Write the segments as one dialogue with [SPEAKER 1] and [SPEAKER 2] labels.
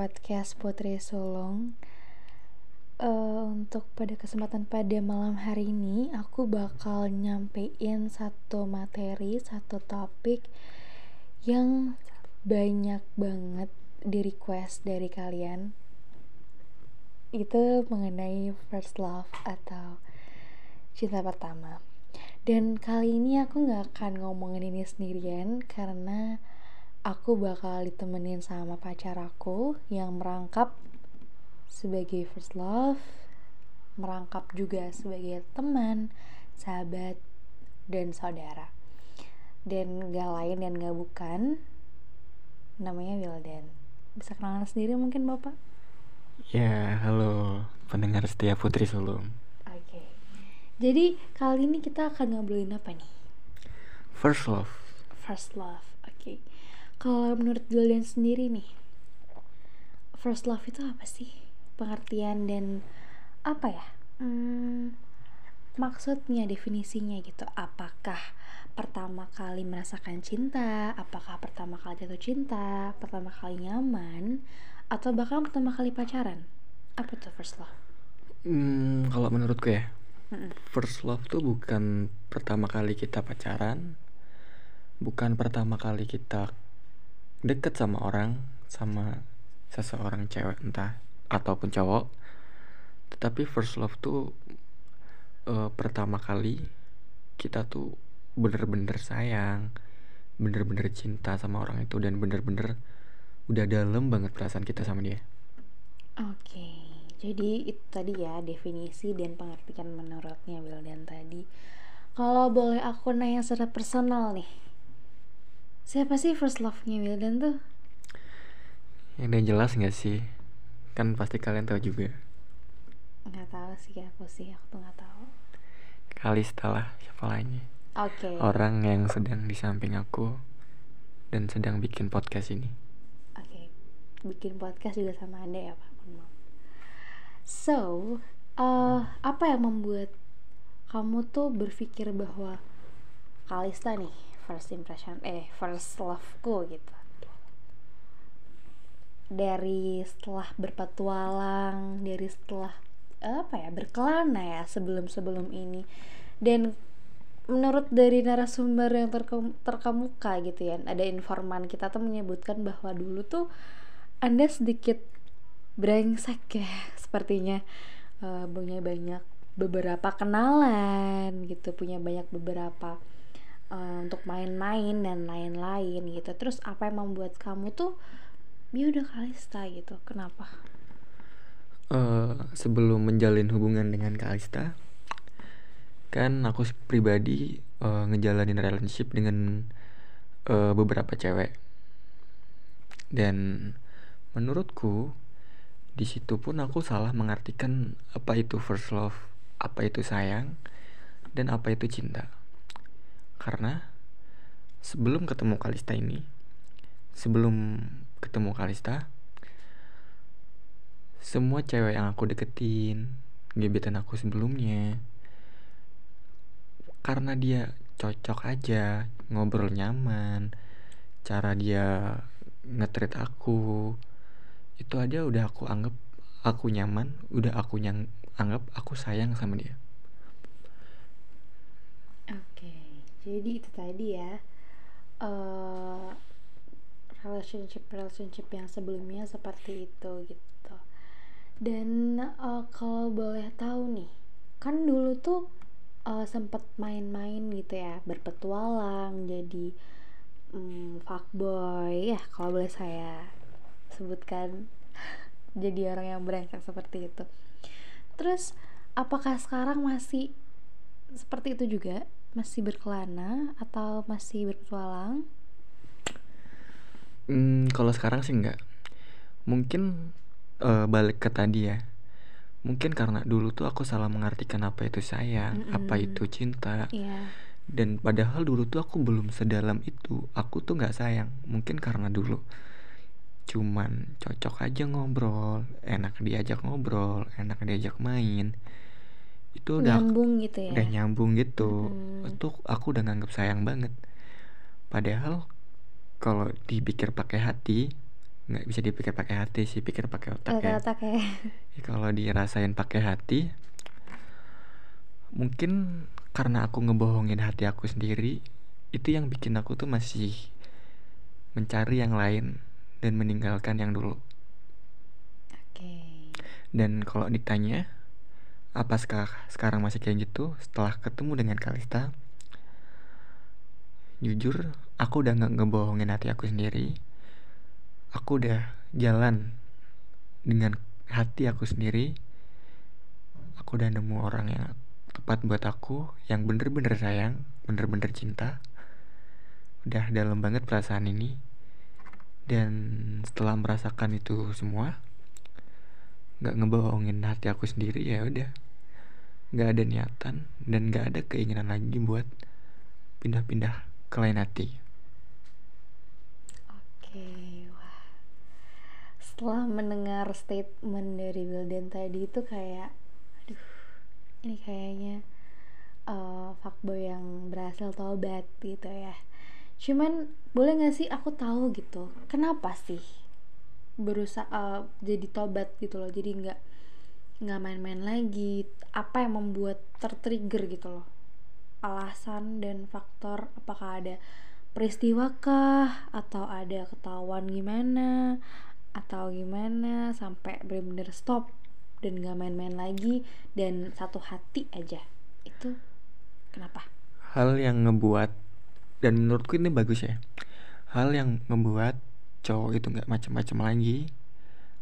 [SPEAKER 1] podcast Putri Sulung. Uh, untuk pada kesempatan pada malam hari ini, aku bakal nyampein satu materi, satu topik yang banyak banget di request dari kalian. Itu mengenai first love atau cinta pertama. Dan kali ini aku gak akan ngomongin ini sendirian karena aku bakal ditemenin sama pacar aku yang merangkap sebagai first love, merangkap juga sebagai teman, sahabat, dan saudara. Dan gak lain dan gak bukan, namanya Wildan. Bisa kenalan sendiri mungkin Bapak?
[SPEAKER 2] Ya, halo pendengar setia Putri Sulung.
[SPEAKER 1] Oke. Okay. Jadi kali ini kita akan ngobrolin apa nih?
[SPEAKER 2] First love.
[SPEAKER 1] First love. Kalau menurut Julian sendiri nih first love itu apa sih? Pengertian dan apa ya? Hmm, maksudnya definisinya gitu. Apakah pertama kali merasakan cinta apakah pertama kali jatuh cinta pertama kali nyaman atau bahkan pertama kali pacaran? Apa tuh first love?
[SPEAKER 2] Hmm, kalau menurutku ya first love tuh bukan pertama kali kita pacaran bukan pertama kali kita deket sama orang sama seseorang cewek entah ataupun cowok. Tetapi first love tuh uh, pertama kali kita tuh bener-bener sayang bener-bener cinta sama orang itu dan bener-bener udah dalam banget perasaan kita sama dia.
[SPEAKER 1] Oke jadi itu tadi ya definisi dan pengertian menurutnya Wildan tadi. Kalau boleh aku nanya secara personal nih Siapa sih first love-nya Wildan tuh?
[SPEAKER 2] Yang udah jelas gak sih? Kan pasti kalian tahu juga.
[SPEAKER 1] Gak tahu sih aku sih, aku tuh gak tahu.
[SPEAKER 2] Kali setelah siapa lagi?
[SPEAKER 1] Oke. Okay.
[SPEAKER 2] Orang yang sedang di samping aku dan sedang bikin podcast ini.
[SPEAKER 1] Oke, okay. bikin podcast juga sama anda ya Pak. So, uh, apa yang membuat kamu tuh berpikir bahwa Kalista nih first impression eh first loveku gitu. Dari setelah berpetualang dari setelah apa ya berkelana ya sebelum sebelum ini. Dan menurut dari narasumber yang terke, terkemuka gitu ya ada informan kita tuh menyebutkan bahwa dulu tuh anda sedikit brengsek ya sepertinya uh, punya banyak beberapa kenalan gitu punya banyak beberapa uh, untuk main-main dan lain-lain gitu. Terus apa yang membuat kamu tuh ya udah Kalista gitu. Kenapa?
[SPEAKER 2] Uh, sebelum menjalin hubungan dengan Kalista kan aku pribadi uh, ngejalanin relationship dengan uh, beberapa cewek. Dan menurutku di situ pun aku salah mengartikan apa itu first love apa itu sayang dan apa itu cinta karena sebelum ketemu Kalista ini, sebelum ketemu Kalista, semua cewek yang aku deketin, gebetan aku sebelumnya, karena dia cocok aja, ngobrol nyaman, cara dia ngetrit aku, itu aja udah aku anggap aku nyaman, udah aku yang anggap aku sayang sama dia.
[SPEAKER 1] Jadi itu tadi ya uh, relationship relationship yang sebelumnya seperti itu gitu. Dan uh, kalau boleh tahu nih kan dulu tuh uh, sempet main-main gitu ya berpetualang jadi um, fuckboy. Ya kalau boleh saya sebutkan jadi orang yang brengsek seperti itu. Terus apakah sekarang masih seperti itu juga masih berkelana atau masih berpetualang?
[SPEAKER 2] Hmm, kalau sekarang sih enggak. Mungkin uh, balik ke tadi ya. Mungkin karena dulu tuh aku salah mengartikan apa itu sayang, mm -hmm. apa itu cinta.
[SPEAKER 1] Yeah.
[SPEAKER 2] Dan padahal dulu tuh aku belum sedalam itu. Aku tuh nggak sayang. Mungkin karena dulu cuman cocok aja ngobrol, enak diajak ngobrol, enak diajak main itu udah
[SPEAKER 1] nyambung gitu ya
[SPEAKER 2] udah nyambung gitu hmm. itu aku udah nganggap sayang banget padahal kalau dipikir pakai hati nggak bisa dipikir pakai hati sih pikir pakai otak
[SPEAKER 1] Pakai
[SPEAKER 2] ya.
[SPEAKER 1] otak ya.
[SPEAKER 2] Ya, kalau dirasain pakai hati mungkin karena aku ngebohongin hati aku sendiri itu yang bikin aku tuh masih mencari yang lain dan meninggalkan yang dulu
[SPEAKER 1] Oke.
[SPEAKER 2] dan kalau ditanya apa seka- sekarang masih kayak gitu? Setelah ketemu dengan Kalista jujur aku udah nggak ngebohongin hati aku sendiri. Aku udah jalan dengan hati aku sendiri. Aku udah nemu orang yang tepat buat aku yang bener-bener sayang bener-bener cinta. Udah dalam banget perasaan ini. Dan setelah merasakan itu semua nggak ngebohongin hati aku sendiri ya udah nggak ada niatan dan nggak ada keinginan lagi buat pindah-pindah ke lain hati
[SPEAKER 1] Oke, wah. Setelah mendengar statement dari Wildan tadi itu kayak, aduh, ini kayaknya uh, fuckboy yang berhasil tobat gitu ya. Cuman boleh gak sih aku tahu gitu, kenapa sih berusaha uh, jadi tobat gitu loh, jadi nggak nggak main-main lagi. Apa yang membuat tertrigger gitu loh? Alasan dan faktor apakah ada peristiwa kah? Atau ada ketahuan gimana? Atau gimana? Sampai bener-bener stop dan gak main-main lagi. Dan satu hati aja. Itu kenapa?
[SPEAKER 2] Hal yang ngebuat dan menurutku ini bagus ya. Hal yang membuat cowok itu nggak macam-macam lagi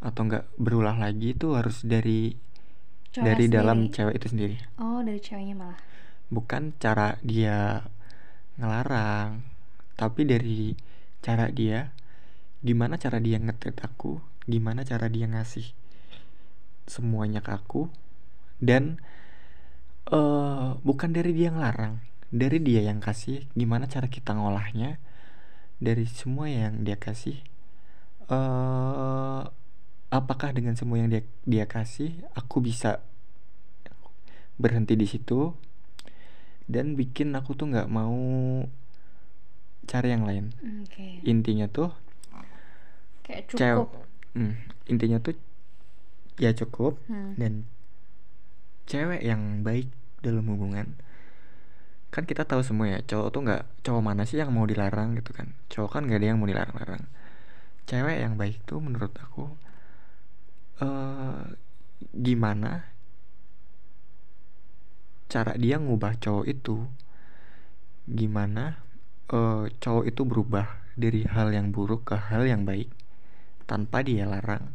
[SPEAKER 2] atau nggak berulah lagi itu harus dari
[SPEAKER 1] Cowoknya
[SPEAKER 2] dari dalam
[SPEAKER 1] sendiri.
[SPEAKER 2] cewek itu sendiri
[SPEAKER 1] oh dari ceweknya malah
[SPEAKER 2] bukan cara dia ngelarang tapi dari cara dia gimana cara dia ngetrit aku gimana cara dia ngasih semuanya ke aku dan eh bukan dari dia ngelarang dari dia yang kasih gimana cara kita ngolahnya dari semua yang dia kasih eh apakah dengan semua yang dia dia kasih aku bisa berhenti di situ? Dan bikin aku tuh nggak mau cari yang lain.
[SPEAKER 1] Oke.
[SPEAKER 2] Intinya tuh
[SPEAKER 1] kayak
[SPEAKER 2] cewek
[SPEAKER 1] cukup.
[SPEAKER 2] hmm, intinya tuh ya cukup
[SPEAKER 1] Hmm.
[SPEAKER 2] dan cewek yang baik dalam hubungan kan kita tahu semua ya cowok tuh nggak cowok mana sih yang mau dilarang gitu kan? Cowok kan nggak ada yang mau dilarang-larang. Cewek yang baik tuh menurut aku eh gimana cara dia ngubah cowok itu? Gimana eh cowok itu berubah dari hal yang buruk ke hal yang baik tanpa dia larang?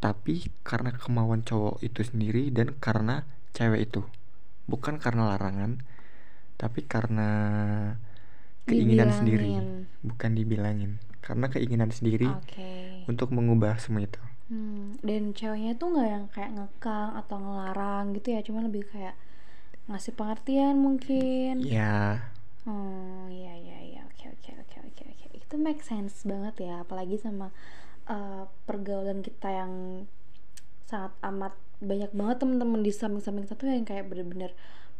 [SPEAKER 2] Tapi karena kemauan cowok itu sendiri dan karena cewek itu bukan karena larangan tapi karena keinginan sendiri.
[SPEAKER 1] Dibilangin.
[SPEAKER 2] bukan dibilangin karena keinginan sendiri
[SPEAKER 1] oke.
[SPEAKER 2] untuk mengubah semua itu.
[SPEAKER 1] Hmm, dan ceweknya tuh nggak yang kayak ngekang atau ngelarang gitu ya cuma lebih kayak ngasih pengertian mungkin.
[SPEAKER 2] Ya
[SPEAKER 1] Oh iya iya iya. Oke oke oke oke oke. Itu make sense banget ya apalagi sama uh, pergaulan kita yang sangat amat banyak banget temen-temen di samping-samping satu yang kayak bener-bener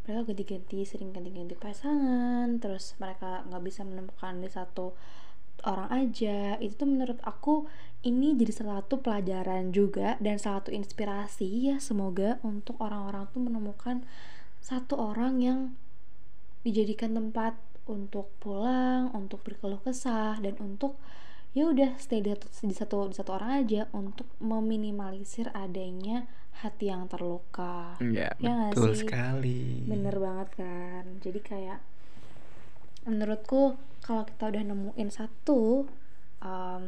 [SPEAKER 1] mereka ganti-ganti sering ganti-ganti pasangan terus mereka nggak bisa menemukan di satu orang aja. Itu tuh menurut aku ini jadi salah satu pelajaran juga dan salah satu inspirasi ya semoga untuk orang-orang tuh menemukan satu orang yang dijadikan tempat untuk pulang, untuk berkeluh kesah dan untuk ya udah stay di satu, di satu di satu orang aja untuk meminimalisir adanya hati yang terluka.
[SPEAKER 2] ya
[SPEAKER 1] Ya
[SPEAKER 2] betul
[SPEAKER 1] sih?
[SPEAKER 2] sekali
[SPEAKER 1] Bener banget kan. Jadi kayak menurutku kalau kita udah nemuin satu um,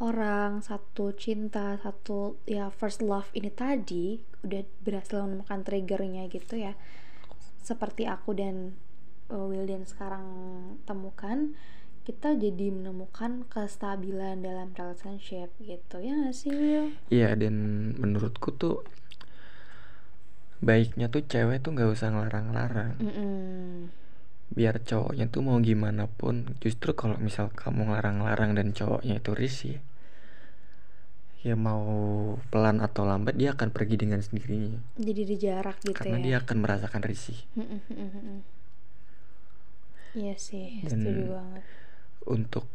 [SPEAKER 1] orang, satu cinta, satu ya first love ini tadi udah berhasil menemukan triggernya gitu ya. Seperti aku dan uh, Wildan sekarang temukan, kita jadi menemukan kestabilan dalam relationship gitu ya nggak sih Will?
[SPEAKER 2] Iya dan menurutku tuh baiknya tuh cewek tuh nggak usah ngelarang-larang biar cowoknya tuh mau gimana pun justru kalau misal kamu ngelarang-larang dan cowoknya itu risih ya mau pelan atau lambat dia akan pergi dengan sendirinya
[SPEAKER 1] Jadi di jarak gitu
[SPEAKER 2] karena
[SPEAKER 1] ya.
[SPEAKER 2] dia akan merasakan risih.
[SPEAKER 1] Iya sih,
[SPEAKER 2] Dan-
[SPEAKER 1] setuju banget.
[SPEAKER 2] Untuk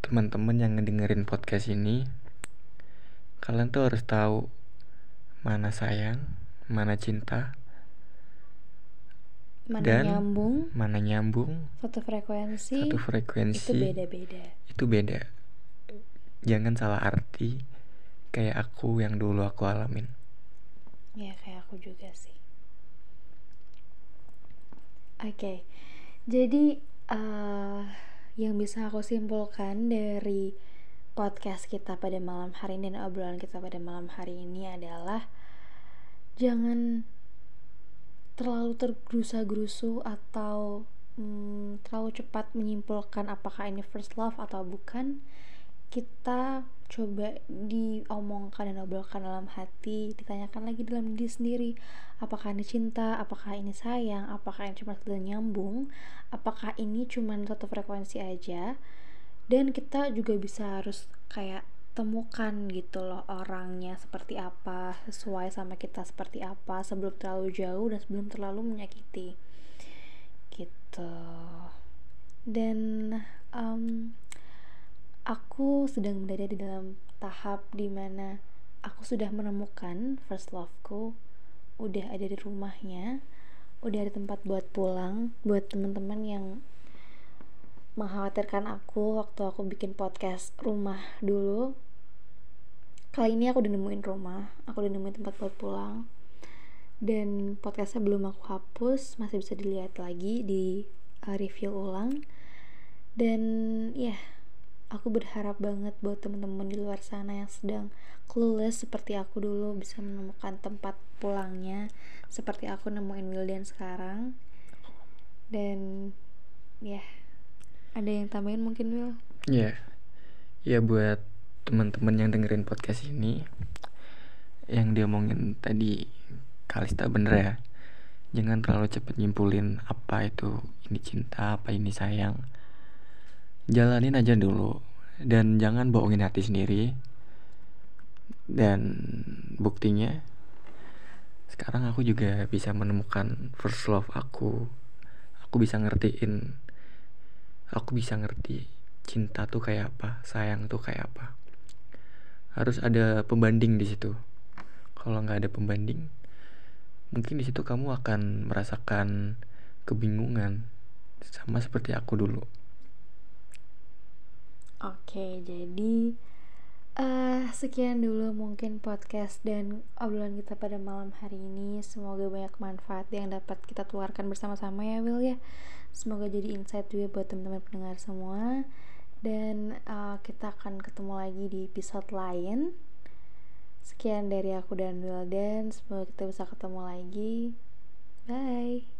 [SPEAKER 2] teman-teman yang ngedengerin podcast ini kalian tuh harus tahu mana sayang mana cinta
[SPEAKER 1] mana
[SPEAKER 2] dan
[SPEAKER 1] nyambung.
[SPEAKER 2] mana nyambung.
[SPEAKER 1] Satu frekuensi
[SPEAKER 2] satu frekuensi.
[SPEAKER 1] itu beda-beda.
[SPEAKER 2] Itu beda. Jangan salah arti kayak aku yang dulu aku alamin.
[SPEAKER 1] Ya kayak aku juga sih. Oke okay. jadi uh, yang bisa aku simpulkan dari podcast kita pada malam hari ini dan obrolan kita pada malam hari ini adalah jangan terlalu tergerusa-gerusu atau hmm, terlalu cepat menyimpulkan apakah ini first love atau bukan. Kita coba diomongkan dan obrolkan dalam hati ditanyakan lagi dalam diri sendiri. Apakah ini cinta? Apakah ini sayang? Apakah ini cuma sudah nyambung? Apakah ini cuma satu frekuensi aja? Dan kita juga bisa harus kayak temukan gitu loh orangnya seperti apa sesuai sama kita seperti apa sebelum terlalu jauh dan sebelum terlalu menyakiti. Gitu. Dan um, aku sedang berada di dalam tahap di mana aku sudah menemukan first loveku. Udah ada di rumahnya udah ada tempat buat pulang buat teman-teman yang mengkhawatirkan aku waktu aku bikin podcast rumah dulu. Kali ini aku udah nemuin rumah aku udah nemuin tempat buat pulang. Dan podcastnya belum aku hapus masih bisa dilihat lagi di uh, review ulang. Dan ya yeah, aku berharap banget buat temen-temen di luar sana yang sedang clueless seperti aku dulu bisa menemukan tempat pulangnya seperti aku nemuin Wildan sekarang dan ya yeah, ada yang tambahin mungkin Will?
[SPEAKER 2] Ya, yeah. ya yeah, buat teman-teman yang dengerin podcast ini yang diomongin tadi Kalista bener ya jangan terlalu cepet nyimpulin apa itu ini cinta apa ini sayang jalanin aja dulu. Dan jangan bohongin hati sendiri. Dan buktinya sekarang aku juga bisa menemukan first love aku. Aku bisa ngertiin aku bisa ngerti cinta tuh kayak apa sayang tuh kayak apa. Harus ada pembanding di situ. Kalau nggak ada pembanding mungkin di situ kamu akan merasakan kebingungan sama seperti aku dulu
[SPEAKER 1] Oke, jadi uh, sekian dulu mungkin podcast dan obrolan kita pada malam hari ini. Semoga banyak manfaat yang dapat kita keluarkan bersama-sama ya, Will ya. Semoga jadi insight juga buat teman-teman pendengar semua. Dan uh, kita akan ketemu lagi di episode lain. Sekian dari aku dan Will dan semoga kita bisa ketemu lagi. Bye.